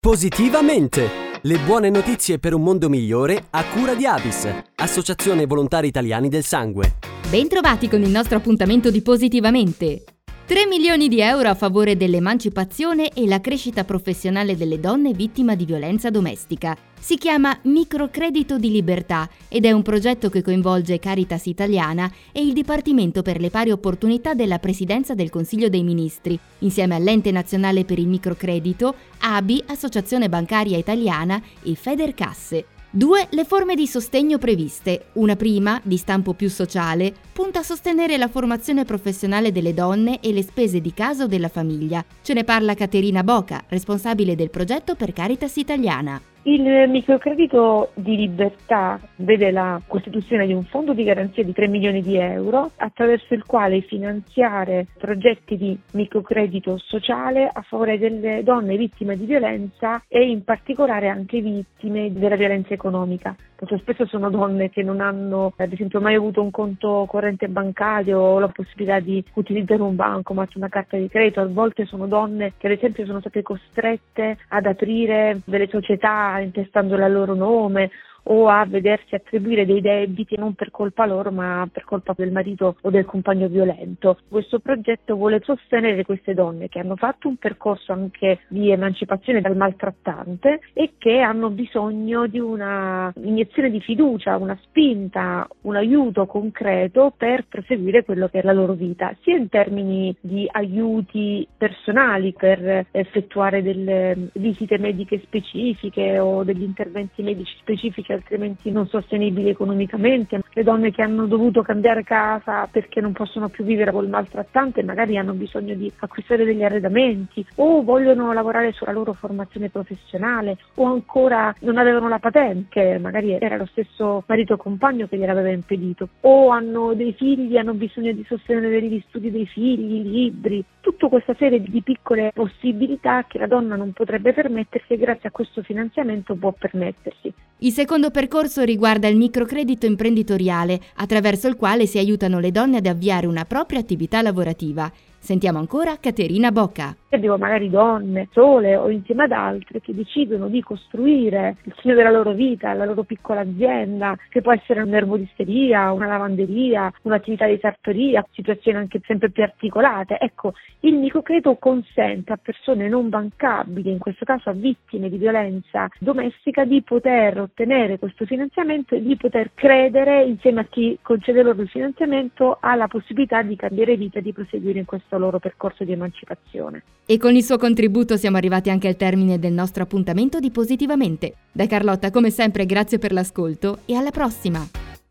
Positivamente! Le buone notizie per un mondo migliore a cura di Avis, Associazione Volontari Italiani del Sangue. Bentrovati con il nostro appuntamento di Positivamente. 3 milioni di euro a favore dell'emancipazione e la crescita professionale delle donne vittime di violenza domestica. Si chiama Microcredito di Libertà ed è un progetto che coinvolge Caritas Italiana e il Dipartimento per le pari opportunità della Presidenza del Consiglio dei Ministri, insieme all'Ente Nazionale per il Microcredito, ABI, Associazione Bancaria Italiana e Federcasse. Due le forme di sostegno previste. Una prima, di stampo più sociale, punta a sostenere la formazione professionale delle donne e le spese di casa o della famiglia. Ce ne parla Caterina Boca, responsabile del progetto per Caritas Italiana. Il microcredito di libertà vede la costituzione di un fondo di garanzia di 3 milioni di euro attraverso il quale finanziare progetti di microcredito sociale a favore delle donne vittime di violenza e in particolare anche vittime della violenza economica. Molto spesso sono donne che non hanno ad esempio mai avuto un conto corrente bancario o la possibilità di utilizzare un banco, ma una carta di credito, a volte sono donne che ad esempio sono state costrette ad aprire delle società intestando il loro nome o a vedersi attribuire dei debiti non per colpa loro ma per colpa del marito o del compagno violento. Questo progetto vuole sostenere queste donne che hanno fatto un percorso anche di emancipazione dal maltrattante e che hanno bisogno di una iniezione di fiducia, una spinta, un aiuto concreto per proseguire quello che è la loro vita, sia in termini di aiuti personali per effettuare delle visite mediche specifiche o degli interventi medici specifici altrimenti non sostenibili economicamente, le donne che hanno dovuto cambiare casa perché non possono più vivere col maltrattante magari hanno bisogno di acquistare degli arredamenti o vogliono lavorare sulla loro formazione professionale o ancora non avevano la patente, magari era lo stesso marito o compagno che gliel'aveva impedito o hanno dei figli, hanno bisogno di sostenere gli studi dei figli, libri, tutta questa serie di piccole possibilità che la donna non potrebbe permettersi e grazie a questo finanziamento può permettersi. Il secondo percorso riguarda il microcredito imprenditoriale, attraverso il quale si aiutano le donne ad avviare una propria attività lavorativa. Sentiamo ancora Caterina Bocca. Abbiamo magari donne sole o insieme ad altre che decidono di costruire il segno della loro vita, la loro piccola azienda, che può essere un'erboristeria, una lavanderia, un'attività di sartoria, situazioni anche sempre più articolate. Ecco, il microcredito consente a persone non bancabili, in questo caso a vittime di violenza domestica, di poter ottenere questo finanziamento e di poter credere insieme a chi concede loro il finanziamento alla possibilità di cambiare vita e di proseguire in questo loro percorso di emancipazione. E con il suo contributo siamo arrivati anche al termine del nostro appuntamento di Positivamente. Da Carlotta, come sempre, grazie per l'ascolto e alla prossima!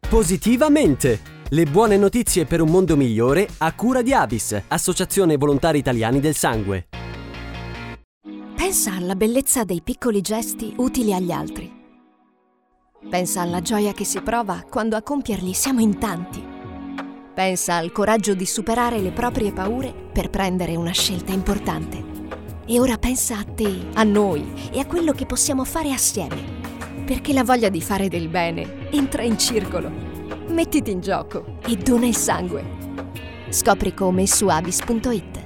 Positivamente! Le buone notizie per un mondo migliore a cura di Avis, Associazione Volontari Italiani del Sangue. Pensa alla bellezza dei piccoli gesti utili agli altri. Pensa alla gioia che si prova quando a compierli siamo in tanti Pensa al coraggio di superare le proprie paure per prendere una scelta importante. E ora pensa a te, a noi e a quello che possiamo fare assieme. Perché la voglia di fare del bene entra in circolo. Mettiti in gioco e dona il sangue. Scopri come su avis.it.